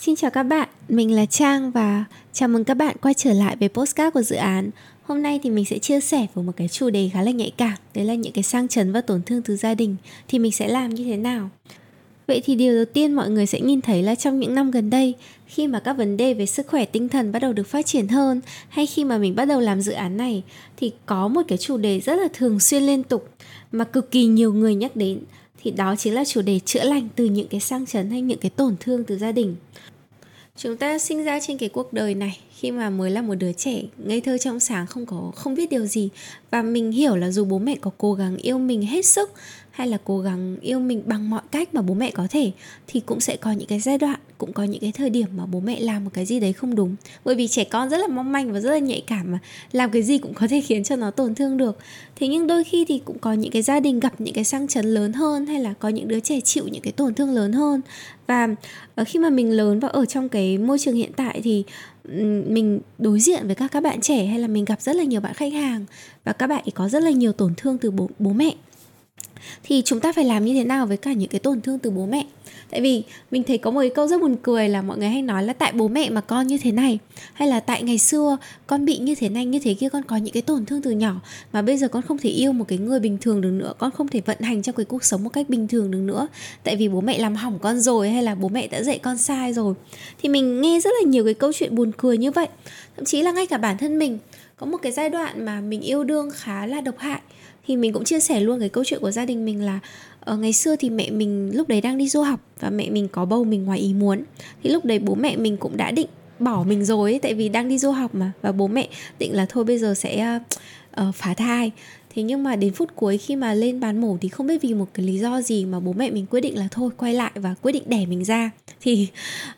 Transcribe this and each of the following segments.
Xin chào các bạn, mình là Trang và chào mừng các bạn quay trở lại với postcard của dự án. Hôm nay thì mình sẽ chia sẻ về một cái chủ đề khá là nhạy cảm, đấy là những cái sang chấn và tổn thương từ gia đình thì mình sẽ làm như thế nào. Vậy thì điều đầu tiên mọi người sẽ nhìn thấy là trong những năm gần đây, khi mà các vấn đề về sức khỏe tinh thần bắt đầu được phát triển hơn hay khi mà mình bắt đầu làm dự án này thì có một cái chủ đề rất là thường xuyên liên tục mà cực kỳ nhiều người nhắc đến thì đó chính là chủ đề chữa lành từ những cái sang chấn hay những cái tổn thương từ gia đình. Chúng ta sinh ra trên cái cuộc đời này, khi mà mới là một đứa trẻ, ngây thơ trong sáng không có, không biết điều gì. Và mình hiểu là dù bố mẹ có cố gắng yêu mình hết sức hay là cố gắng yêu mình bằng mọi cách mà bố mẹ có thể, thì cũng sẽ có những cái giai đoạn, cũng có những cái thời điểm mà bố mẹ làm một cái gì đấy không đúng. Bởi vì trẻ con rất là mong manh và rất là nhạy cảm mà, làm cái gì cũng có thể khiến cho nó tổn thương được. Thế nhưng đôi khi thì cũng có những cái gia đình gặp những cái sang chấn lớn hơn, hay là có những đứa trẻ chịu những cái tổn thương lớn hơn. Và ờ, khi mà mình lớn và ở trong cái môi trường hiện tại thì mình đối diện với các các bạn trẻ, hay là mình gặp rất là nhiều bạn khách hàng và các bạn ấy có rất là nhiều tổn thương từ bố bố mẹ thì chúng ta phải làm như thế nào với cả những cái tổn thương từ bố mẹ? Tại vì mình thấy có một cái câu rất buồn cười là mọi người hay nói là tại bố mẹ mà con như thế này? Hay là tại ngày xưa con bị như thế này, như thế kia, con có những cái tổn thương từ nhỏ, mà bây giờ con không thể yêu một cái người bình thường được nữa, con không thể vận hành trong cái cuộc sống một cách bình thường được nữa. Tại vì bố mẹ làm hỏng con rồi hay là bố mẹ đã dạy con sai rồi? Thì mình nghe rất là nhiều cái câu chuyện buồn cười như vậy. Thậm chí là ngay cả bản thân mình có một cái giai đoạn mà mình yêu đương khá là độc hại. Thì mình cũng chia sẻ luôn cái câu chuyện của gia đình mình là ở ngày xưa thì mẹ mình lúc đấy đang đi du học và mẹ mình có bầu mình ngoài ý muốn. Thì lúc đấy bố mẹ mình cũng đã định bỏ mình rồi ấy, tại vì đang đi du học mà. Và bố mẹ định là thôi bây giờ sẽ uh, phá thai thế nhưng mà đến phút cuối khi mà lên bàn mổ thì không biết vì một cái lý do gì mà bố mẹ mình quyết định là thôi quay lại và quyết định đẻ mình ra. Thì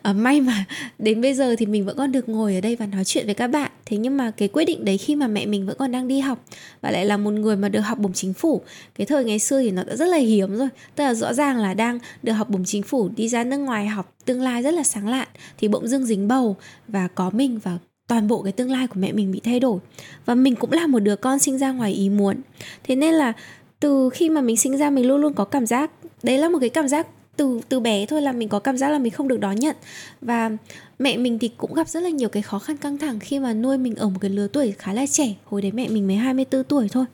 uh, may mà đến bây giờ thì mình vẫn còn được ngồi ở đây và nói chuyện với các bạn. Thế nhưng mà cái quyết định đấy khi mà mẹ mình vẫn còn đang đi học và lại là một người mà được học bổng chính phủ cái thời ngày xưa thì nó đã rất là hiếm rồi. Tức là rõ ràng là đang được học bổng chính phủ đi ra nước ngoài học tương lai rất là sáng lạn thì bỗng dưng dính bầu và có mình và toàn bộ cái tương lai của mẹ mình bị thay đổi. Và mình cũng là một đứa con sinh ra ngoài ý muốn. Thế nên là từ khi mà mình sinh ra, mình luôn luôn có cảm giác, đấy là một cái cảm giác từ từ bé thôi là mình có cảm giác là mình không được đón nhận. Và mẹ mình thì cũng gặp rất là nhiều cái khó khăn căng thẳng khi mà nuôi mình ở một cái lứa tuổi khá là trẻ, hồi đấy mẹ mình mới 24 tuổi thôi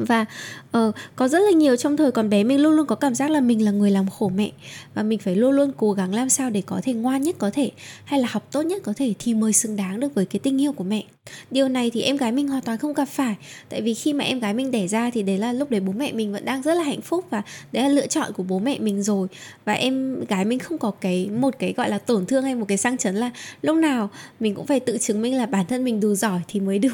và uh, có rất là nhiều trong thời còn bé mình luôn luôn có cảm giác là mình là người làm khổ mẹ. Và mình phải luôn luôn cố gắng làm sao để có thể ngoan nhất có thể hay là học tốt nhất có thể thì mới xứng đáng được với cái tình yêu của mẹ. Điều này thì em gái mình hoàn toàn không gặp phải. Tại vì khi mà em gái mình đẻ ra thì đấy là lúc đấy bố mẹ mình vẫn đang rất là hạnh phúc và đấy là lựa chọn của bố mẹ mình rồi. Và em gái mình không có cái một cái gọi là tổn thương hay một cái sang chấn là lúc nào mình cũng phải tự chứng minh là bản thân mình đủ giỏi thì mới đủ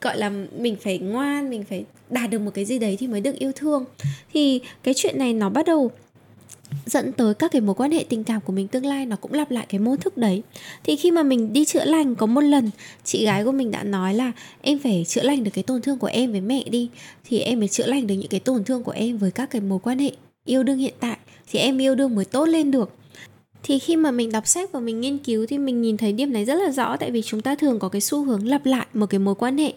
gọi là mình phải ngoan, mình phải đạt được một cái gì đấy thì mới được yêu thương. Thì cái chuyện này nó bắt đầu dẫn tới các cái mối quan hệ tình cảm của mình tương lai nó cũng lặp lại cái mô thức đấy. Thì khi mà mình đi chữa lành, có một lần chị gái của mình đã nói là, em phải chữa lành được cái tổn thương của em với mẹ đi, thì em mới chữa lành được những cái tổn thương của em với các cái mối quan hệ yêu đương hiện tại. Thì em yêu đương mới tốt lên được thì khi mà mình đọc sách và mình nghiên cứu thì mình nhìn thấy điểm này rất là rõ, tại vì chúng ta thường có cái xu hướng lặp lại một cái mối quan hệ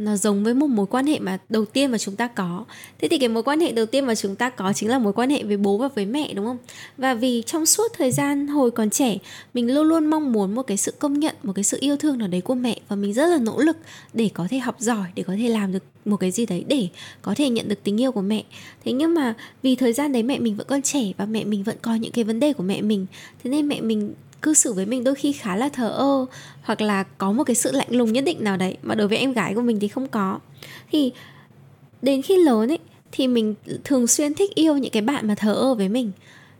nó giống với một mối quan hệ mà đầu tiên mà chúng ta có. Thế thì cái mối quan hệ đầu tiên mà chúng ta có chính là mối quan hệ với bố và với mẹ, đúng không? Và vì trong suốt thời gian hồi còn trẻ, mình luôn luôn mong muốn một cái sự công nhận, một cái sự yêu thương nào đấy của mẹ. Và mình rất là nỗ lực để có thể học giỏi, để có thể làm được một cái gì đấy, để có thể nhận được tình yêu của mẹ. Thế nhưng mà vì thời gian đấy mẹ mình vẫn còn trẻ và mẹ mình vẫn có những cái vấn đề của mẹ mình. Thế nên mẹ mình cư xử với mình đôi khi khá là thờ ơ, hoặc là có một cái sự lạnh lùng nhất định nào đấy mà đối với em gái của mình thì không có. Thì đến khi lớn ấy, thì mình thường xuyên thích yêu những cái bạn mà thờ ơ với mình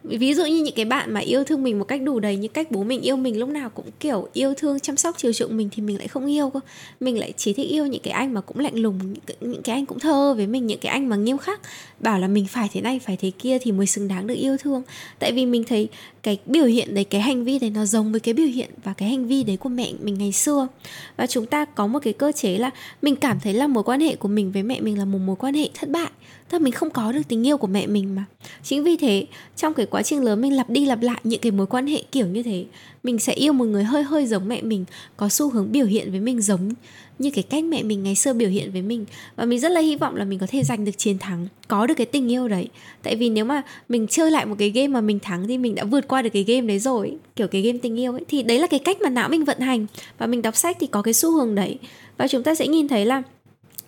ví dụ như những cái bạn mà yêu thương mình một cách đủ đầy như cách bố mình yêu mình lúc nào cũng kiểu yêu thương chăm sóc chiều chuộng mình thì mình lại không yêu cơ. Mình lại chỉ thích yêu những cái anh mà cũng lạnh lùng những cái, những cái anh cũng thơ với mình những cái anh mà nghiêm khắc bảo là mình phải thế này phải thế kia thì mới xứng đáng được yêu thương. Tại vì mình thấy cái biểu hiện đấy cái hành vi đấy nó giống với cái biểu hiện và cái hành vi đấy của mẹ mình ngày xưa. Và chúng ta có một cái cơ chế là mình cảm thấy là mối quan hệ của mình với mẹ mình là một mối quan hệ thất bại tức là mình không có được tình yêu của mẹ mình mà. Chính vì thế, trong cái quá trình lớn mình lặp đi lặp lại những cái mối quan hệ kiểu như thế, mình sẽ yêu một người hơi hơi giống mẹ mình, có xu hướng biểu hiện với mình giống như cái cách mẹ mình ngày xưa biểu hiện với mình. Và mình rất là hy vọng là mình có thể giành được chiến thắng, có được cái tình yêu đấy. Tại vì nếu mà mình chơi lại một cái game mà mình thắng thì mình đã vượt qua được cái game đấy rồi, kiểu cái game tình yêu ấy. Thì đấy là cái cách mà não mình vận hành. Và mình đọc sách thì có cái xu hướng đấy. Và chúng ta sẽ nhìn thấy là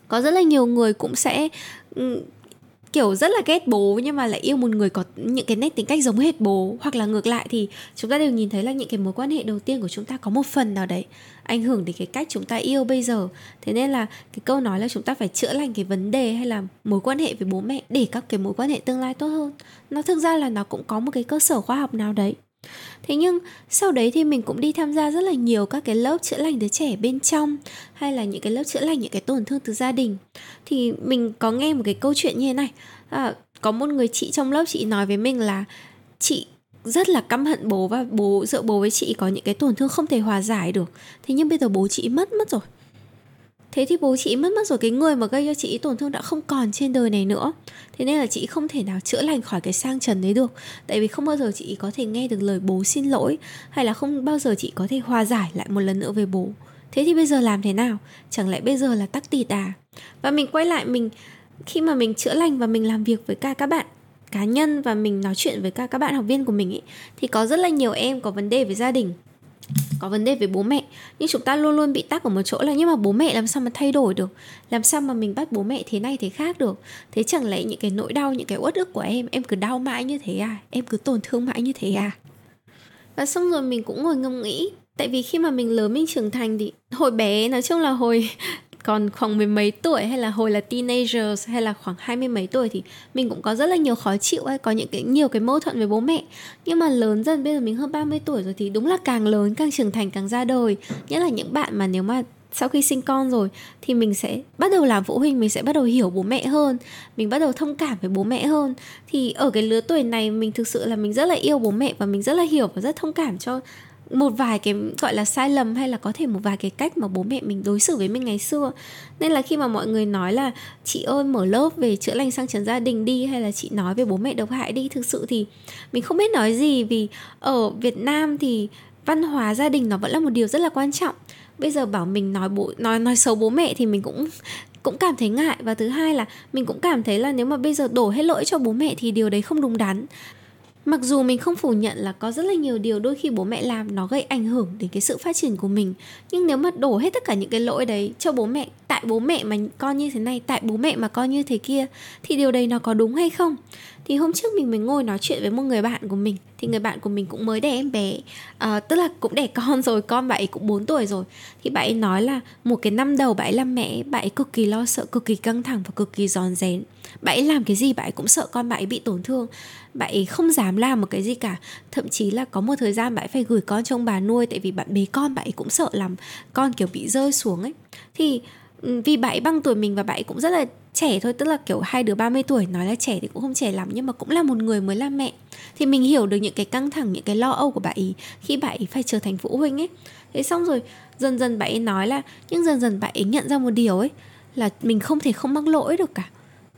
có rất là nhiều người cũng sẽ ừ, kiểu rất là ghét bố, nhưng mà lại yêu một người có những cái nét tính cách giống hệt bố. Hoặc là ngược lại thì chúng ta đều nhìn thấy là những cái mối quan hệ đầu tiên của chúng ta có một phần nào đấy ảnh hưởng đến cái cách chúng ta yêu bây giờ. Thế nên là cái câu nói là chúng ta phải chữa lành cái vấn đề hay là mối quan hệ với bố mẹ để các cái mối quan hệ tương lai tốt hơn, nó thực ra là nó cũng có một cái cơ sở khoa học nào đấy thế nhưng sau đấy thì mình cũng đi tham gia rất là nhiều các cái lớp chữa lành đứa trẻ bên trong hay là những cái lớp chữa lành những cái tổn thương từ gia đình. Thì mình có nghe một cái câu chuyện như thế này. À, có một người chị trong lớp chị nói với mình là chị rất là căm hận bố và bố giữa bố với chị có những cái tổn thương không thể hòa giải được. Thế nhưng bây giờ bố chị mất mất rồi thế thì bố chị mất mất rồi, cái người mà gây cho chị tổn thương đã không còn trên đời này nữa. Thế nên là chị không thể nào chữa lành khỏi cái sang trần đấy được. Tại vì không bao giờ chị có thể nghe được lời bố xin lỗi, hay là không bao giờ chị có thể hòa giải lại một lần nữa với bố. Thế thì bây giờ làm thế nào? Chẳng lẽ bây giờ là tắc tịt à? Và mình quay lại, mình, khi mà mình chữa lành và mình làm việc với cả các bạn cá nhân và mình nói chuyện với cả các bạn học viên của mình ấy thì có rất là nhiều em có vấn đề với gia đình có vấn đề với bố mẹ. Nhưng chúng ta luôn luôn bị tắc ở một chỗ là, nhưng mà bố mẹ làm sao mà thay đổi được? Làm sao mà mình bắt bố mẹ thế này thế khác được? Thế chẳng lẽ những cái nỗi đau, những cái uất ức của em em cứ đau mãi như thế à? Em cứ tổn thương mãi như thế à? Và xong rồi mình cũng ngồi ngẫm nghĩ. Tại vì khi mà mình lớn mình trưởng thành thì hồi bé, nói chung là hồi còn khoảng mười mấy tuổi hay là hồi là teenagers hay là khoảng hai mươi mấy tuổi thì mình cũng có rất là nhiều khó chịu hay có những cái, nhiều cái mâu thuẫn với bố mẹ. Nhưng mà lớn dần, bây giờ mình hơn 30 tuổi rồi thì đúng là càng lớn, càng trưởng thành, càng ra đời. Nhất là những bạn mà nếu mà sau khi sinh con rồi thì mình sẽ bắt đầu làm phụ huynh, mình sẽ bắt đầu hiểu bố mẹ hơn. Mình bắt đầu thông cảm với bố mẹ hơn. Thì ở cái lứa tuổi này mình thực sự là mình rất là yêu bố mẹ và mình rất là hiểu và rất thông cảm cho một vài cái, gọi là, sai lầm hay là có thể một vài cái cách mà bố mẹ mình đối xử với mình ngày xưa. Nên là khi mà mọi người nói là, chị ơi, mở lớp về chữa lành sang chấn gia đình đi hay là chị nói về bố mẹ độc hại đi thực sự thì mình không biết nói gì. Vì ở Việt Nam thì văn hóa gia đình nó vẫn là một điều rất là quan trọng. Bây giờ bảo mình nói bố, nói nói xấu bố mẹ thì mình cũng cũng cảm thấy ngại. Và thứ hai là mình cũng cảm thấy là nếu mà bây giờ đổ hết lỗi cho bố mẹ thì điều đấy không đúng đắn mặc dù mình không phủ nhận là có rất là nhiều điều đôi khi bố mẹ làm nó gây ảnh hưởng đến cái sự phát triển của mình. Nhưng nếu mà đổ hết tất cả những cái lỗi đấy cho bố mẹ, tại bố mẹ mà con như thế này, tại bố mẹ mà con như thế kia, thì điều đấy nó có đúng hay không? Thì hôm trước mình mới ngồi nói chuyện với một người bạn của mình thì người bạn của mình cũng mới đẻ em bé à, tức là cũng đẻ con rồi con bạn ấy cũng 4 tuổi rồi thì bạn ấy nói là một cái năm đầu bạn ấy làm mẹ bạn ấy cực kỳ lo sợ cực kỳ căng thẳng và cực kỳ giòn rén bạn ấy làm cái gì bạn ấy cũng sợ con bạn ấy bị tổn thương bạn ấy không dám làm một cái gì cả thậm chí là có một thời gian bạn ấy phải gửi con trong bà nuôi tại vì bạn bế con bạn ấy cũng sợ làm con kiểu bị rơi xuống ấy thì vì bạn ấy bằng tuổi mình và bạn ấy cũng rất là trẻ thôi, tức là kiểu hai đứa 30 tuổi, nói là trẻ thì cũng không trẻ lắm, nhưng mà cũng là một người mới làm mẹ. Thì mình hiểu được những cái căng thẳng, những cái lo âu của bà ấy khi bà ấy phải trở thành phụ huynh ấy. Thế xong rồi, dần dần bà ấy nói là, nhưng dần dần bà ấy nhận ra một điều ấy, là mình không thể không mắc lỗi được cả.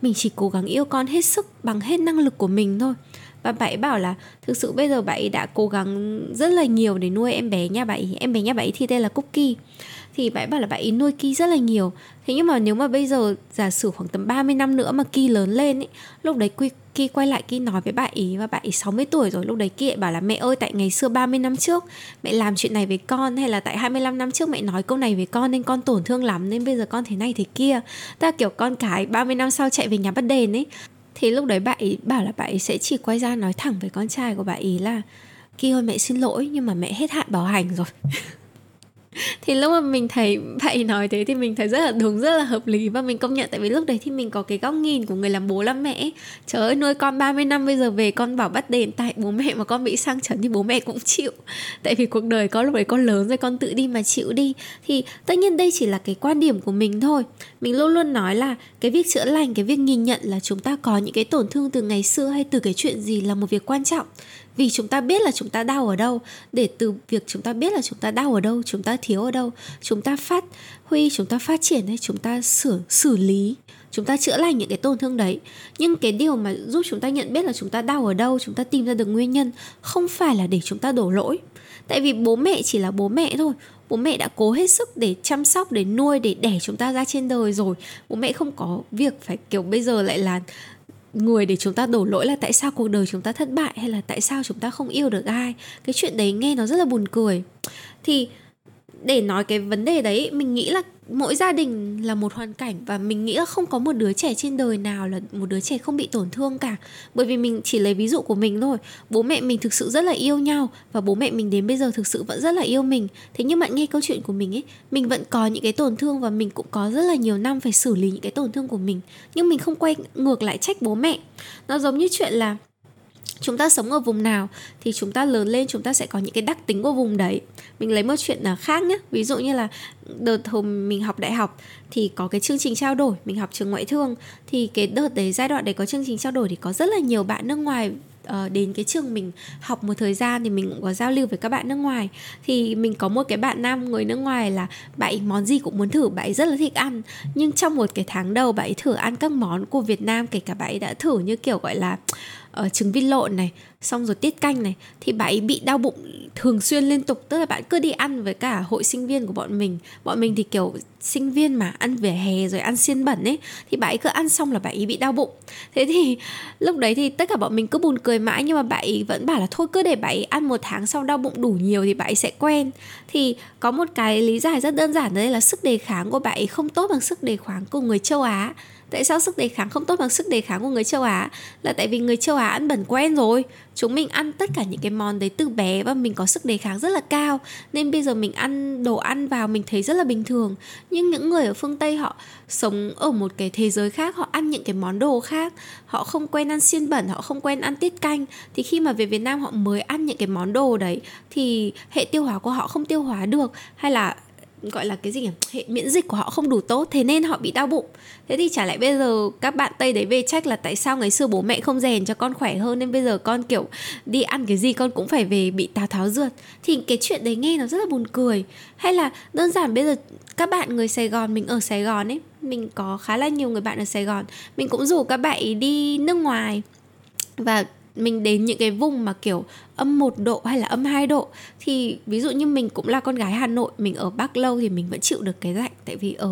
Mình chỉ cố gắng yêu con hết sức, bằng hết năng lực của mình thôi. Và bà ấy bảo là, thực sự bây giờ bà ấy đã cố gắng rất là nhiều để nuôi em bé nha bà ấy. Em bé nha bà ấy thì tên là Cookie thì bạn bảo là bạn ấy nuôi Ki rất là nhiều. Thế nhưng mà nếu mà bây giờ giả sử khoảng tầm 30 năm nữa mà Ki lớn lên ấy lúc đấy Ki, Ki quay lại Ki nói với bạn ấy và bạn ấy 60 tuổi rồi lúc đấy Ki lại bảo là mẹ ơi tại ngày xưa 30 năm trước mẹ làm chuyện này với con hay là tại 25 năm trước mẹ nói câu này với con nên con tổn thương lắm nên bây giờ con thế này thế kia. Ta kiểu con cái 30 năm sau chạy về nhà bắt đền ấy thì lúc đấy bạn ấy bảo là bạn ấy sẽ chỉ quay ra nói thẳng với con trai của bạn ấy là Ki ơi mẹ xin lỗi nhưng mà mẹ hết hạn bảo hành rồi. thì lúc mà mình thấy bạn nói thế thì mình thấy rất là đúng, rất là hợp lý. Và mình công nhận tại vì lúc đấy thì mình có cái góc nhìn của người làm bố làm mẹ trời ơi, nuôi con 30 năm bây giờ về con bảo bắt đền tại bố mẹ mà con bị sang chấn thì bố mẹ cũng chịu. Tại vì cuộc đời có lúc đấy con lớn rồi con tự đi mà chịu đi. Thì tất nhiên đây chỉ là cái quan điểm của mình thôi. Mình luôn luôn nói là cái việc chữa lành, cái việc nhìn nhận là chúng ta có những cái tổn thương từ ngày xưa hay từ cái chuyện gì là một việc quan trọng vì chúng ta biết là chúng ta đau ở đâu để từ việc chúng ta biết là chúng ta đau ở đâu chúng ta thiếu ở đâu chúng ta phát huy chúng ta phát triển hay chúng ta sửa xử lý chúng ta chữa lành những cái tổn thương đấy nhưng cái điều mà giúp chúng ta nhận biết là chúng ta đau ở đâu chúng ta tìm ra được nguyên nhân không phải là để chúng ta đổ lỗi tại vì bố mẹ chỉ là bố mẹ thôi bố mẹ đã cố hết sức để chăm sóc để nuôi để đẻ chúng ta ra trên đời rồi bố mẹ không có việc phải kiểu bây giờ lại là người để chúng ta đổ lỗi là tại sao cuộc đời chúng ta thất bại hay là tại sao chúng ta không yêu được ai? Cái chuyện đấy nghe nó rất là buồn cười. Thì để nói cái vấn đề đấy, mình nghĩ là mỗi gia đình là một hoàn cảnh và mình nghĩ là không có một đứa trẻ trên đời nào là một đứa trẻ không bị tổn thương cả. Bởi vì mình chỉ lấy ví dụ của mình thôi. Bố mẹ mình thực sự rất là yêu nhau và bố mẹ mình đến bây giờ thực sự vẫn rất là yêu mình. Thế nhưng bạn nghe câu chuyện của mình ấy, mình vẫn có những cái tổn thương và mình cũng có rất là nhiều năm phải xử lý những cái tổn thương của mình. Nhưng mình không quay ngược lại trách bố mẹ. Nó giống như chuyện là chúng ta sống ở vùng nào thì chúng ta lớn lên chúng ta sẽ có những cái đặc tính của vùng đấy. Mình lấy một chuyện là khác nhé ví dụ như là đợt hôm mình học đại học thì có cái chương trình trao đổi mình học trường ngoại thương. Thì cái đợt đấy giai đoạn đấy có chương trình trao đổi thì có rất là nhiều bạn nước ngoài uh, đến cái trường mình học một thời gian thì mình cũng có giao lưu với các bạn nước ngoài. Thì mình có một cái bạn nam người nước ngoài là bạn món gì cũng muốn thử bạn rất là thích ăn. Nhưng trong một cái tháng đầu bạn thử ăn các món của Việt Nam kể cả bạn đã thử như kiểu gọi là uh, Ờ, trứng vịt lộn này, xong rồi tiết canh này, thì bà ấy bị đau bụng thường xuyên liên tục, tức là bạn cứ đi ăn với cả hội sinh viên của bọn mình. Bọn mình thì kiểu sinh viên mà, ăn vỉa hè rồi ăn xiên bẩn ấy, thì bà ấy cứ ăn xong là bà ấy bị đau bụng. Thế thì lúc đấy thì tất cả bọn mình cứ buồn cười mãi, nhưng mà bà ấy vẫn bảo là thôi cứ để bà ấy ăn một tháng sau đau bụng đủ nhiều thì bà ấy sẽ quen. Thì có một cái lý giải rất đơn giản, đấy là sức đề kháng của bà ấy không tốt bằng sức đề kháng của người châu á tại sao sức đề kháng không tốt bằng sức đề kháng của người châu Á? Là tại vì người châu Á ăn bẩn quen rồi. Chúng mình ăn tất cả những cái món đấy từ bé và mình có sức đề kháng rất là cao. Nên bây giờ mình ăn đồ ăn vào mình thấy rất là bình thường. Nhưng những người ở phương Tây họ sống ở một cái thế giới khác, họ ăn những cái món đồ khác. Họ không quen ăn xiên bẩn, họ không quen ăn tiết canh. Thì khi mà về Việt Nam họ mới ăn những cái món đồ đấy, thì hệ tiêu hóa của họ không tiêu hóa được. Hay là gọi là cái gì nhỉ? Hệ miễn dịch của họ không đủ tốt, thế nên họ bị đau bụng. Thế thì trả lại bây giờ các bạn tây đấy về trách là tại sao ngày xưa bố mẹ không rèn cho con khỏe hơn, nên bây giờ con, kiểu, đi ăn cái gì con cũng phải về bị tào tháo rượt thì cái chuyện đấy nghe nó rất là buồn cười. Hay là đơn giản bây giờ các bạn người sài gòn, mình ở sài gòn ấy, mình có khá là nhiều người bạn ở sài gòn. Mình cũng rủ các bạn đi nước ngoài. Và mình đến những cái vùng mà kiểu âm 1 độ hay là âm 2 độ, thì ví dụ như mình cũng là con gái Hà Nội, mình ở Bắc lâu thì mình vẫn chịu được cái lạnh tại vì ở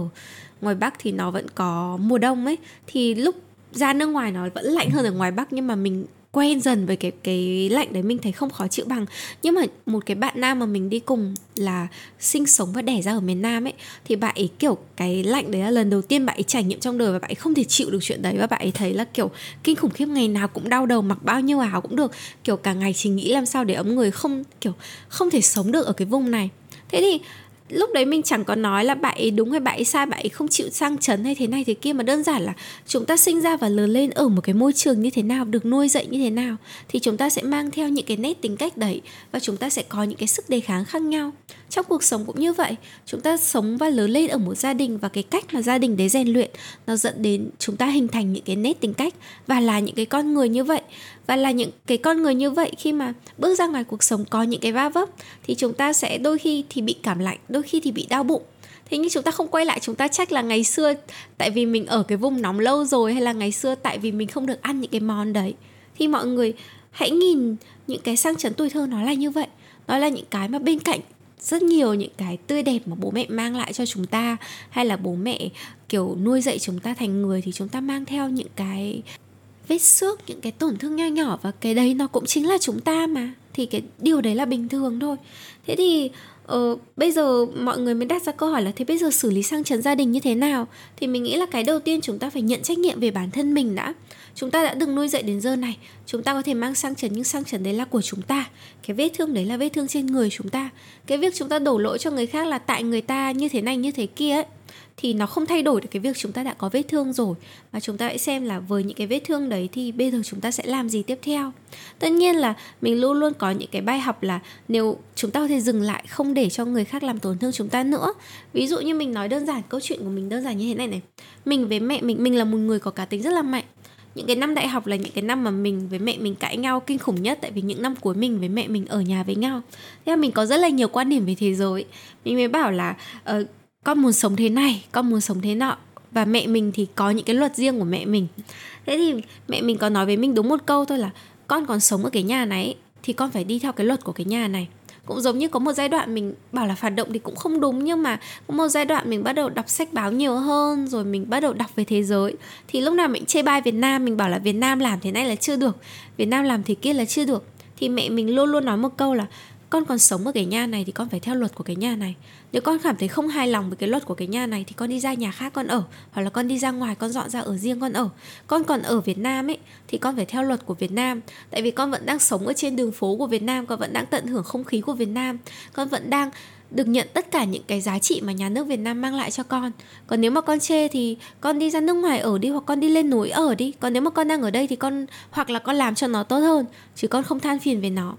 ngoài Bắc thì nó vẫn có mùa đông ấy, thì lúc ra nước ngoài nó vẫn lạnh hơn ở ngoài Bắc, nhưng mà mình quen dần với cái cái lạnh đấy mình thấy không khó chịu bằng. Nhưng mà một cái bạn nam mà mình đi cùng là sinh sống và đẻ ra ở miền Nam ấy, thì bạn ấy kiểu cái lạnh đấy là lần đầu tiên bạn ấy trải nghiệm trong đời và bạn ấy không thể chịu được chuyện đấy. Và bạn ấy thấy là kiểu kinh khủng khiếp, ngày nào cũng đau đầu, mặc bao nhiêu áo cũng được. Kiểu cả ngày chỉ nghĩ làm sao để ấm người không, kiểu không thể sống được ở cái vùng này. Thế thì lúc đấy mình chẳng có nói là bạn ấy đúng hay bạn ấy sai, bạn ấy không chịu sang chấn hay thế này thế kia, mà đơn giản là chúng ta sinh ra và lớn lên ở một cái môi trường như thế nào, được nuôi dạy như thế nào, thì chúng ta sẽ mang theo những cái nét tính cách đấy và chúng ta sẽ có những cái sức đề kháng khác nhau. Trong cuộc sống cũng như vậy, chúng ta sống và lớn lên ở một gia đình và cái cách mà gia đình đấy rèn luyện, nó dẫn đến chúng ta hình thành những cái nét tính cách và là những cái con người như vậy và là những cái con người như vậy, khi mà bước ra ngoài cuộc sống có những cái va vấp, thì chúng ta sẽ đôi khi thì bị cảm lạnh, đôi khi thì bị đau bụng. Thế nhưng chúng ta không quay lại, chúng ta trách là ngày xưa tại vì mình ở cái vùng nóng lâu rồi hay là ngày xưa tại vì mình không được ăn những cái món đấy. Thì mọi người hãy nhìn những cái sang chấn tuổi thơ nó là như vậy. Nó là những cái mà bên cạnh rất nhiều những cái tươi đẹp mà bố mẹ mang lại cho chúng ta, hay là bố mẹ, kiểu, nuôi dạy chúng ta thành người, thì chúng ta mang theo những cái vết xước những cái tổn thương nho nhỏ và cái đấy nó cũng chính là chúng ta mà. Thì cái điều đấy là bình thường thôi. Thế thì ờ, bây giờ mọi người mới đặt ra câu hỏi là thế bây giờ xử lý sang chấn gia đình như thế nào? Thì mình nghĩ là cái đầu tiên chúng ta phải nhận trách nhiệm về bản thân mình đã. Chúng ta đã từng nuôi dạy đến giờ này chúng ta có thể mang sang chấn nhưng sang chấn đấy là của chúng ta. Cái vết thương đấy là vết thương trên người chúng ta. Cái việc chúng ta đổ lỗi cho người khác là tại người ta như thế này như thế kia ấy thì nó không thay đổi được cái việc chúng ta đã có vết thương rồi. Và chúng ta hãy xem là với những cái vết thương đấy thì bây giờ chúng ta sẽ làm gì tiếp theo. Tất nhiên là mình luôn luôn có những cái bài học là nếu chúng ta có thể dừng lại không để cho người khác làm tổn thương chúng ta nữa. Ví dụ như mình nói đơn giản câu chuyện của mình đơn giản như thế này này. Mình với mẹ mình mình là một người có cá tính rất là mạnh. Những cái năm đại học là những cái năm mà mình với mẹ mình cãi nhau kinh khủng nhất tại vì những năm cuối mình với mẹ mình ở nhà với nhau. Thế là mình có rất là nhiều quan điểm về thế giới. Mình mới bảo là uh, con muốn sống thế này, con muốn sống thế nọ. Và mẹ mình thì có những cái luật riêng của mẹ mình. Thế thì mẹ mình có nói với mình đúng một câu thôi là, con còn sống ở cái nhà này thì con phải đi theo cái luật của cái nhà này. Cũng giống như có một giai đoạn mình bảo là phản động thì cũng không đúng, nhưng mà có một giai đoạn mình bắt đầu đọc sách báo nhiều hơn, rồi mình bắt đầu đọc về thế giới. Thì lúc nào mình chê bai Việt Nam, mình bảo là Việt Nam làm thế này là chưa được, Việt Nam làm thế kia là chưa được. Thì mẹ mình luôn luôn nói một câu là con còn sống ở cái nhà này thì con phải theo luật của cái nhà này. Nếu con cảm thấy không hài lòng với cái luật của cái nhà này thì con đi ra nhà khác con ở, hoặc là con đi ra ngoài con dọn ra ở riêng con ở. Con còn ở Việt Nam ấy, thì con phải theo luật của Việt Nam. Tại vì con vẫn đang sống ở trên đường phố của Việt Nam, con vẫn đang tận hưởng không khí của Việt Nam. Con vẫn đang được nhận tất cả những cái giá trị mà nhà nước Việt Nam mang lại cho con. Còn nếu mà con chê thì con đi ra nước ngoài ở đi, hoặc con đi lên núi ở đi. Còn nếu mà con đang ở đây thì con, hoặc là con làm cho nó tốt hơn, chứ con không than phiền về nó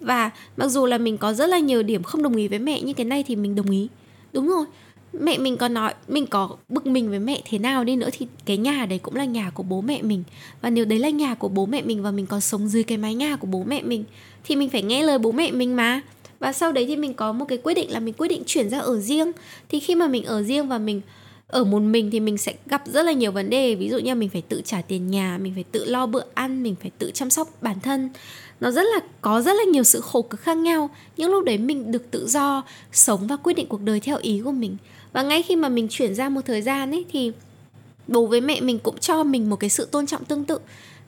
và mặc dù là mình có rất là nhiều điểm không đồng ý với mẹ như cái này thì mình đồng ý. Đúng rồi. Mẹ mình còn nói, mình có bực mình với mẹ thế nào đi nữa thì cái nhà đấy cũng là nhà của bố mẹ mình. Và nếu đấy là nhà của bố mẹ mình và mình còn sống dưới cái mái nhà của bố mẹ mình, thì mình phải nghe lời bố mẹ mình mà. Và sau đấy thì mình có một cái quyết định là mình quyết định chuyển ra ở riêng. Thì khi mà mình ở riêng và mình ở một mình thì mình sẽ gặp rất là nhiều vấn đề. Ví dụ như mình phải tự trả tiền nhà, mình phải tự lo bữa ăn, mình phải tự chăm sóc bản thân nó rất là có rất là nhiều sự khổ cực khác nhau. Nhưng lúc đấy mình được tự do sống và quyết định cuộc đời theo ý của mình. Và ngay khi mà mình chuyển ra một thời gian ấy thì bố với mẹ mình cũng cho mình một cái sự tôn trọng tương tự.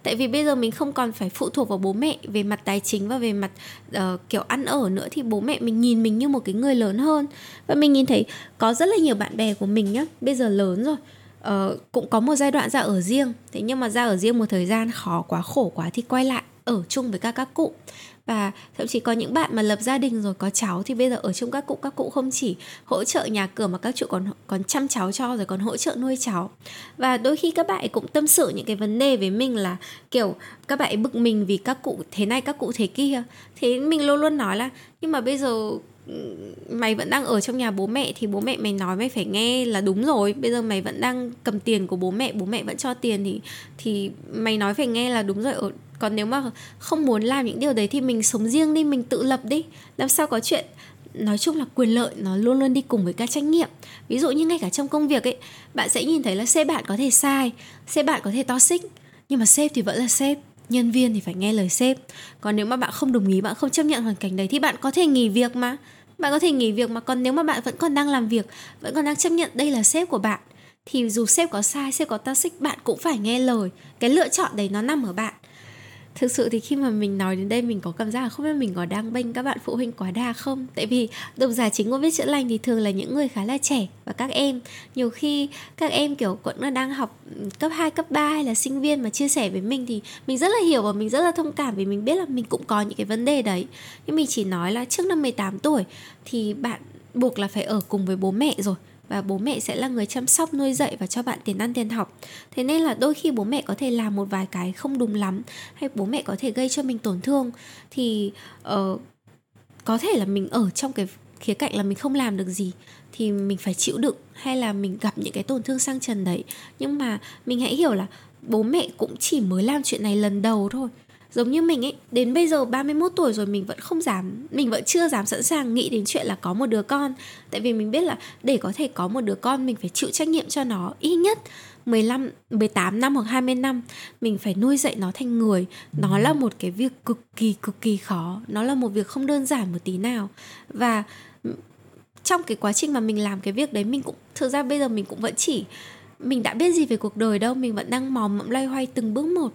Tại vì bây giờ mình không còn phải phụ thuộc vào bố mẹ về mặt tài chính và về mặt uh, kiểu ăn ở nữa thì bố mẹ mình nhìn mình như một cái người lớn hơn. Và mình nhìn thấy có rất là nhiều bạn bè của mình nhá bây giờ lớn rồi uh, cũng có một giai đoạn ra ở riêng. Thế nhưng mà ra ở riêng một thời gian khó quá khổ quá thì quay lại ở chung với các các cụ. Và thậm chí có những bạn mà lập gia đình rồi, có cháu thì bây giờ ở chung các cụ các cụ không chỉ hỗ trợ nhà cửa mà các cụ còn còn chăm cháu cho rồi còn hỗ trợ nuôi cháu. Và đôi khi các bạn cũng tâm sự những cái vấn đề với mình là, kiểu, các bạn bực mình vì các cụ thế này, các cụ thế kia. Thế mình luôn luôn nói là, nhưng mà bây giờ ừ, mày vẫn đang ở trong nhà bố mẹ thì bố mẹ mày nói mày phải nghe là đúng rồi. Bây giờ mày vẫn đang cầm tiền của bố mẹ bố mẹ vẫn cho tiền thì thì mày nói phải nghe là đúng rồi. Ở còn nếu mà không muốn làm những điều đấy thì mình sống riêng đi, mình tự lập đi. Làm sao có chuyện, nói chung là quyền lợi nó luôn luôn đi cùng với các trách nhiệm. Ví dụ như ngay cả trong công việc ấy, bạn sẽ nhìn thấy là sếp bạn có thể sai, sếp bạn có thể to xích nhưng mà sếp thì vẫn là sếp, nhân viên thì phải nghe lời sếp. Còn nếu mà bạn không đồng ý, bạn không chấp nhận hoàn cảnh đấy thì bạn có thể nghỉ việc mà. Bạn có thể nghỉ việc mà. Còn nếu mà bạn vẫn còn đang làm việc, vẫn còn đang chấp nhận đây là sếp của bạn, thì dù sếp có sai, sếp có toxic, bạn cũng phải nghe lời. Cái lựa chọn đấy nó nằm ở bạn thực sự thì khi mà mình nói đến đây mình có cảm giác là không biết mình có đang bênh các bạn phụ huynh quá đa không? Tại vì độc giả chính của viết chữa lành thì thường là những người khá là trẻ và các em. Nhiều khi các em kiểu vẫn là đang học ừ, cấp 2, cấp 3 hay là sinh viên mà chia sẻ với mình thì mình rất là hiểu và mình rất là thông cảm vì mình biết là mình cũng có những cái vấn đề đấy. Nhưng mình chỉ nói là trước năm 18 tuổi thì bạn buộc là phải ở cùng với bố mẹ rồi và bố mẹ sẽ là người chăm sóc nuôi dạy và cho bạn tiền ăn tiền học. Thế nên là đôi khi bố mẹ có thể làm một vài cái không đúng lắm hay bố mẹ có thể gây cho mình tổn thương thì uh, có thể là mình ở trong cái khía cạnh là mình không làm được gì thì mình phải chịu đựng hay là mình gặp những cái tổn thương sang trần đấy. Nhưng mà mình hãy hiểu là bố mẹ cũng chỉ mới làm chuyện này lần đầu thôi giống như mình ấy đến bây giờ 31 tuổi rồi mình vẫn không dám mình vẫn chưa dám sẵn sàng nghĩ đến chuyện là có một đứa con. Tại vì mình biết là để có thể có một đứa con mình phải chịu trách nhiệm cho nó ít nhất 15, 18 năm hoặc 20 năm. Mình phải nuôi dạy nó thành người. Nó là một cái việc cực kỳ cực kỳ khó. Nó là một việc không đơn giản một tí nào. Và trong cái quá trình mà mình làm cái việc đấy mình cũng thực ra bây giờ mình cũng vẫn chỉ mình đã biết gì về cuộc đời đâu. Mình vẫn đang mò mẫm loay hoay từng bước một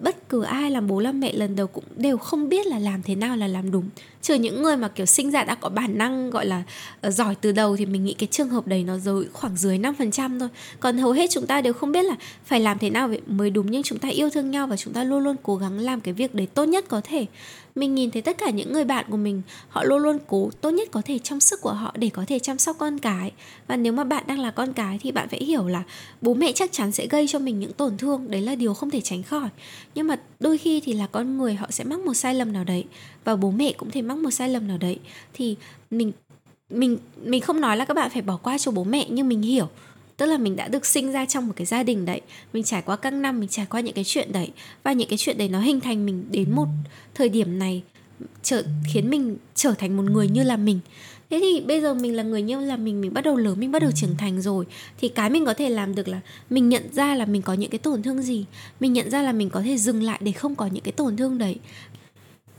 bất cứ ai làm bố làm mẹ lần đầu cũng đều không biết là làm thế nào là làm đúng. Trừ những người mà kiểu sinh ra đã có bản năng gọi là uh, giỏi từ đầu thì mình nghĩ cái trường hợp đấy nó dưới khoảng dưới 5% thôi. Còn hầu hết chúng ta đều không biết là phải làm thế nào mới đúng nhưng chúng ta yêu thương nhau và chúng ta luôn luôn cố gắng làm cái việc đấy tốt nhất có thể mình nhìn thấy tất cả những người bạn của mình, họ luôn luôn cố tốt nhất có thể trong sức của họ để có thể chăm sóc con cái. Và nếu mà bạn đang là con cái thì bạn phải hiểu là bố mẹ chắc chắn sẽ gây cho mình những tổn thương, đấy là điều không thể tránh khỏi. Nhưng mà đôi khi thì là con người họ sẽ mắc một sai lầm nào đấy và bố mẹ cũng thể mắc một sai lầm nào đấy. Thì mình mình mình không nói là các bạn phải bỏ qua cho bố mẹ, nhưng mình hiểu tức là mình đã được sinh ra trong một cái gia đình đấy. Mình trải qua các năm, mình trải qua những cái chuyện đấy. Và những cái chuyện đấy nó hình thành mình đến một thời điểm này, trở, khiến mình trở thành một người như là mình. Thế thì bây giờ mình là người như là mình mình bắt đầu lớn, mình bắt đầu trưởng thành rồi. Thì cái mình có thể làm được là mình nhận ra là mình có những cái tổn thương gì. Mình nhận ra là mình có thể dừng lại để không có những cái tổn thương đấy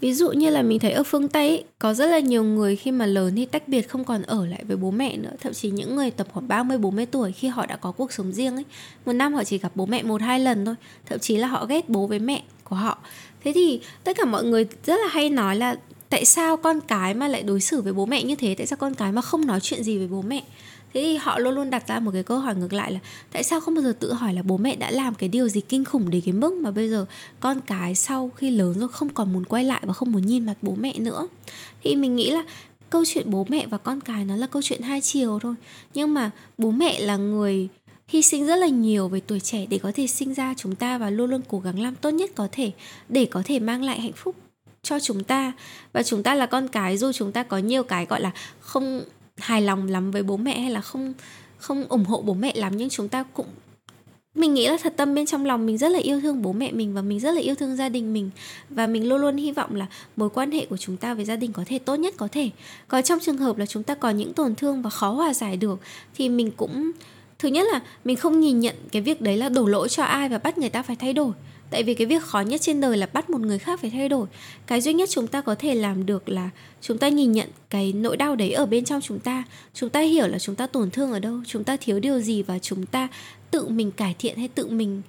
ví dụ như là mình thấy ở phương tây ấy, có rất là nhiều người khi mà lớn thì tách biệt không còn ở lại với bố mẹ nữa. Thậm chí những người tầm khoảng 30 40 tuổi khi họ đã có cuộc sống riêng ấy một năm họ chỉ gặp bố mẹ một hai lần thôi. Thậm chí là họ ghét bố với mẹ của họ. Thế thì tất cả mọi người rất là hay nói là tại sao con cái mà lại đối xử với bố mẹ như thế? Tại sao con cái mà không nói chuyện gì với bố mẹ? Thế thì họ luôn luôn đặt ra một cái câu hỏi ngược lại là, tại sao không bao giờ tự hỏi là bố mẹ đã làm cái điều gì kinh khủng đến cái mức mà bây giờ con cái sau khi lớn rồi không còn muốn quay lại và không muốn nhìn mặt bố mẹ nữa? Thì mình nghĩ là câu chuyện bố mẹ và con cái nó là câu chuyện hai chiều thôi. Nhưng mà bố mẹ là người hy sinh rất là nhiều về tuổi trẻ để có thể sinh ra chúng ta và luôn luôn cố gắng làm tốt nhất có thể để có thể mang lại hạnh phúc cho chúng ta. Và chúng ta là con cái, dù chúng ta có nhiều cái gọi là không hài lòng lắm với bố mẹ hay là không không ủng hộ bố mẹ lắm. Nhưng chúng ta cũng, mình nghĩ là thật tâm bên trong lòng mình rất là yêu thương bố mẹ mình và mình rất là yêu thương gia đình mình. Và mình luôn luôn hy vọng là mối quan hệ của chúng ta với gia đình có thể tốt nhất có thể. Còn trong trường hợp là chúng ta có những tổn thương và khó hòa giải được, thì mình cũng, thứ nhất là mình không nhìn nhận cái việc đấy là đổ lỗi cho ai và bắt người ta phải thay đổi tại vì cái việc khó nhất trên đời là bắt một người khác phải thay đổi. Cái duy nhất chúng ta có thể làm được là chúng ta nhìn nhận cái nỗi đau đấy ở bên trong chúng ta. Chúng ta hiểu là chúng ta tổn thương ở đâu chúng ta thiếu điều gì và chúng ta tự mình cải thiện hay tự mình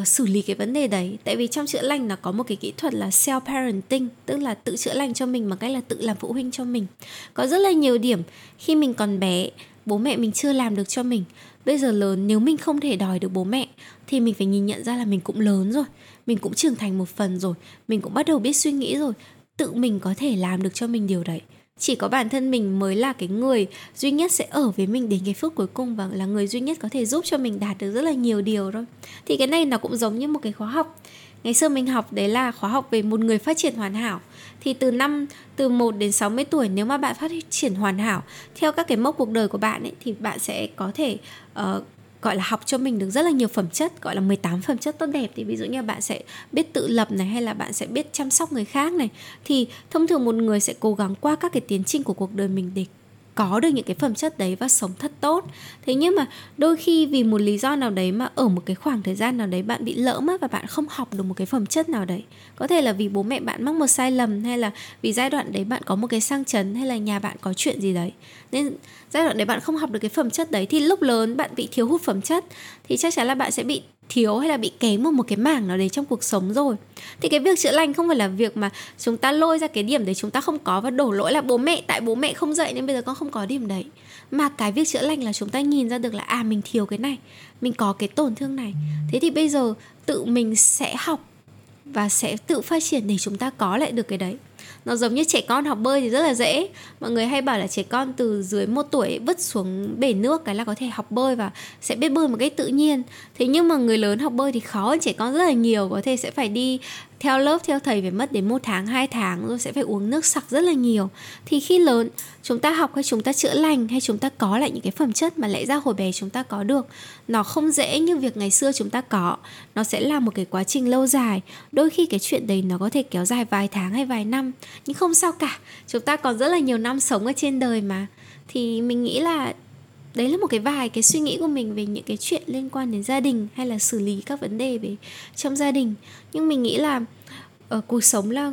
uh, xử lý cái vấn đề đấy. Tại vì trong chữa lành nó có một cái kỹ thuật là self parenting tức là tự chữa lành cho mình bằng cách là tự làm phụ huynh cho mình. Có rất là nhiều điểm. Khi mình còn bé bố mẹ mình chưa làm được cho mình. Bây giờ lớn nếu mình không thể đòi được bố mẹ thì mình phải nhìn nhận ra là mình cũng lớn rồi mình cũng trưởng thành một phần rồi. Mình cũng bắt đầu biết suy nghĩ rồi. Tự mình có thể làm được cho mình điều đấy. Chỉ có bản thân mình mới là cái người duy nhất sẽ ở với mình đến cái phút cuối cùng và là người duy nhất có thể giúp cho mình đạt được rất là nhiều điều thôi. Thì cái này nó cũng giống như một cái khóa học. Ngày xưa mình học đấy là khóa học về một người phát triển hoàn hảo. Thì từ năm từ 1 đến 60 tuổi nếu mà bạn phát triển hoàn hảo theo các cái mốc cuộc đời của bạn ấy thì bạn sẽ có thể uh, gọi là học cho mình được rất là nhiều phẩm chất, gọi là 18 phẩm chất tốt đẹp. Thì ví dụ như bạn sẽ biết tự lập này, hay là bạn sẽ biết chăm sóc người khác này, thì thông thường một người sẽ cố gắng qua các cái tiến trình của cuộc đời mình để có được những cái phẩm chất đấy và sống thật tốt. Thế nhưng mà đôi khi vì một lý do nào đấy mà ở một cái khoảng thời gian nào đấy bạn bị lỡ mất và bạn không học được một cái phẩm chất nào đấy. Có thể là vì bố mẹ bạn mắc một sai lầm hay là vì giai đoạn đấy bạn có một cái sang chấn hay là nhà bạn có chuyện gì đấy. Nên giai đoạn đấy bạn không học được cái phẩm chất đấy thì lúc lớn bạn bị thiếu hụt phẩm chất thì chắc chắn là bạn sẽ bị thiếu hay là bị kém một một cái mảng nào đấy trong cuộc sống rồi. Thì cái việc chữa lành không phải là việc mà chúng ta lôi ra cái điểm đấy chúng ta không có và đổ lỗi là bố mẹ, tại bố mẹ không dạy nên bây giờ con không có điểm đấy. Mà cái việc chữa lành là chúng ta nhìn ra được là à mình thiếu cái này, mình có cái tổn thương này. Thế thì bây giờ tự mình sẽ học và sẽ tự phát triển để chúng ta có lại được cái đấy nó giống như trẻ con học bơi thì rất là dễ. Mọi người hay bảo là trẻ con từ dưới một tuổi vứt xuống bể nước cái là có thể học bơi và sẽ biết bơi một cách tự nhiên. Thế nhưng mà người lớn học bơi thì khó hơn trẻ con rất là nhiều, có thể sẽ phải đi theo lớp, theo thầy phải mất đến một tháng, hai tháng, rồi sẽ phải uống nước sặc rất là nhiều. Thì khi lớn, chúng ta học hay chúng ta chữa lành hay chúng ta có lại những cái phẩm chất mà lẽ ra hồi bé chúng ta có được, nó không dễ như việc ngày xưa chúng ta có. Nó sẽ là một cái quá trình lâu dài. Đôi khi cái chuyện đấy nó có thể kéo dài vài tháng hay vài năm, nhưng không sao cả. Chúng ta còn rất là nhiều năm sống ở trên đời mà. Thì mình nghĩ là đấy là một cái vài cái suy nghĩ của mình về những cái chuyện liên quan đến gia đình hay là xử lý các vấn đề về trong gia đình. Nhưng mình nghĩ là ở cuộc sống là,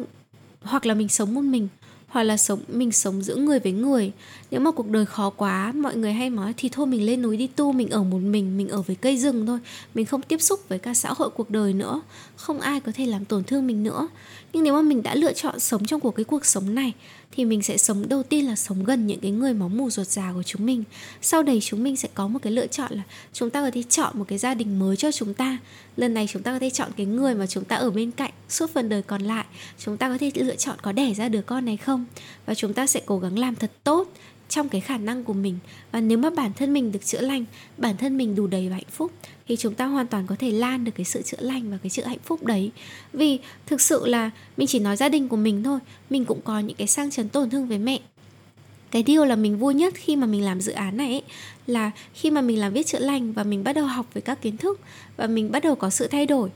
hoặc là mình sống một mình, hoặc là sống, mình sống giữa người với người. Nếu mà cuộc đời khó quá, mọi người hay nói thì thôi mình lên núi đi tu, mình ở một mình mình ở với cây rừng thôi. Mình không tiếp xúc với cả xã hội cuộc đời nữa không ai có thể làm tổn thương mình nữa. Nhưng nếu mà mình đã lựa chọn sống trong cuộc cái cuộc sống này, thì mình sẽ sống, đầu tiên là sống gần những cái người máu mù ruột già của chúng mình. Sau đấy chúng mình sẽ có một cái lựa chọn là chúng ta có thể chọn một cái gia đình mới cho chúng ta. Lần này chúng ta có thể chọn cái người mà chúng ta ở bên cạnh suốt phần đời còn lại. Chúng ta có thể lựa chọn có đẻ ra đứa con này không? Và chúng ta sẽ cố gắng làm thật tốt trong cái khả năng của mình. Và nếu mà bản thân mình được chữa lành bản thân mình đủ đầy và hạnh phúc thì chúng ta hoàn toàn có thể lan được cái sự chữa lành và cái sự hạnh phúc đấy. Vì thực sự là mình chỉ nói gia đình của mình thôi mình cũng có những cái sang chấn tổn thương với mẹ. Cái điều là mình vui nhất khi mà mình làm dự án này ấy, là khi mà mình làm viết chữa lành và mình bắt đầu học với các kiến thức và mình bắt đầu có sự thay đổi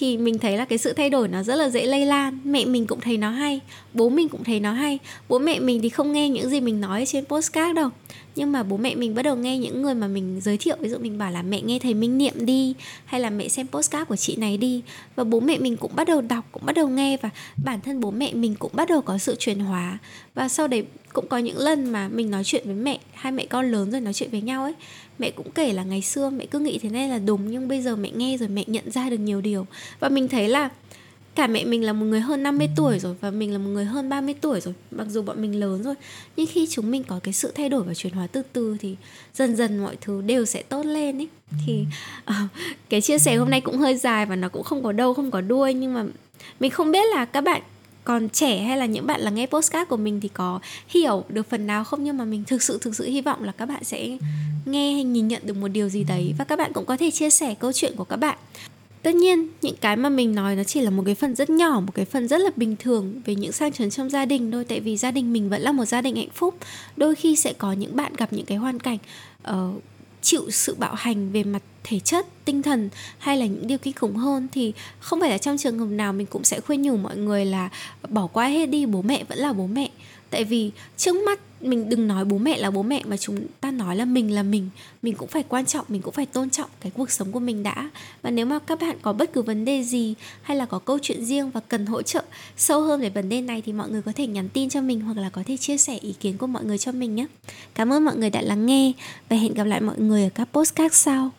thì mình thấy là cái sự thay đổi nó rất là dễ lây lan. Mẹ mình cũng thấy nó hay, bố mình cũng thấy nó hay. Bố mẹ mình thì không nghe những gì mình nói trên postcard đâu. Nhưng mà bố mẹ mình bắt đầu nghe những người mà mình giới thiệu. Ví dụ mình bảo là mẹ nghe thầy minh niệm đi, hay là mẹ xem postcard của chị này đi. Và bố mẹ mình cũng bắt đầu đọc, cũng bắt đầu nghe và bản thân bố mẹ mình cũng bắt đầu có sự chuyển hóa. Và sau đấy cũng có những lần mà mình nói chuyện với mẹ hai mẹ con lớn rồi nói chuyện với nhau ấy mẹ cũng kể là ngày xưa mẹ cứ nghĩ thế này là đúng nhưng bây giờ mẹ nghe rồi mẹ nhận ra được nhiều điều. Và mình thấy là cả mẹ mình là một người hơn 50 tuổi rồi và mình là một người hơn 30 tuổi rồi mặc dù bọn mình lớn rồi. Nhưng khi chúng mình có cái sự thay đổi và chuyển hóa từ từ thì dần dần mọi thứ đều sẽ tốt lên ấy. Thì uh, cái chia sẻ hôm nay cũng hơi dài và nó cũng không có đâu không có đuôi nhưng mà mình không biết là các bạn còn trẻ hay là những bạn là nghe postcard của mình thì có hiểu được phần nào không? Nhưng mà mình thực sự thực sự hy vọng là các bạn sẽ nghe hay nhìn nhận được một điều gì đấy. Và các bạn cũng có thể chia sẻ câu chuyện của các bạn. Tất nhiên những cái mà mình nói nó chỉ là một cái phần rất nhỏ một cái phần rất là bình thường về những sang chấn trong gia đình thôi. Tại vì gia đình mình vẫn là một gia đình hạnh phúc. Đôi khi sẽ có những bạn gặp những cái hoàn cảnh uh, chịu sự bạo hành về mặt thể chất, tinh thần hay là những điều kinh khủng hơn thì không phải là trong trường hợp nào mình cũng sẽ khuyên nhủ mọi người là bỏ qua hết đi, bố mẹ vẫn là bố mẹ. Tại vì trước mắt mình đừng nói bố mẹ là bố mẹ mà chúng ta nói là mình là mình. Mình cũng phải quan trọng, mình cũng phải tôn trọng cái cuộc sống của mình đã. Và nếu mà các bạn có bất cứ vấn đề gì hay là có câu chuyện riêng và cần hỗ trợ sâu hơn về vấn đề này thì mọi người có thể nhắn tin cho mình hoặc là có thể chia sẻ ý kiến của mọi người cho mình nhé. Cảm ơn mọi người đã lắng nghe và hẹn gặp lại mọi người ở các postcard sau.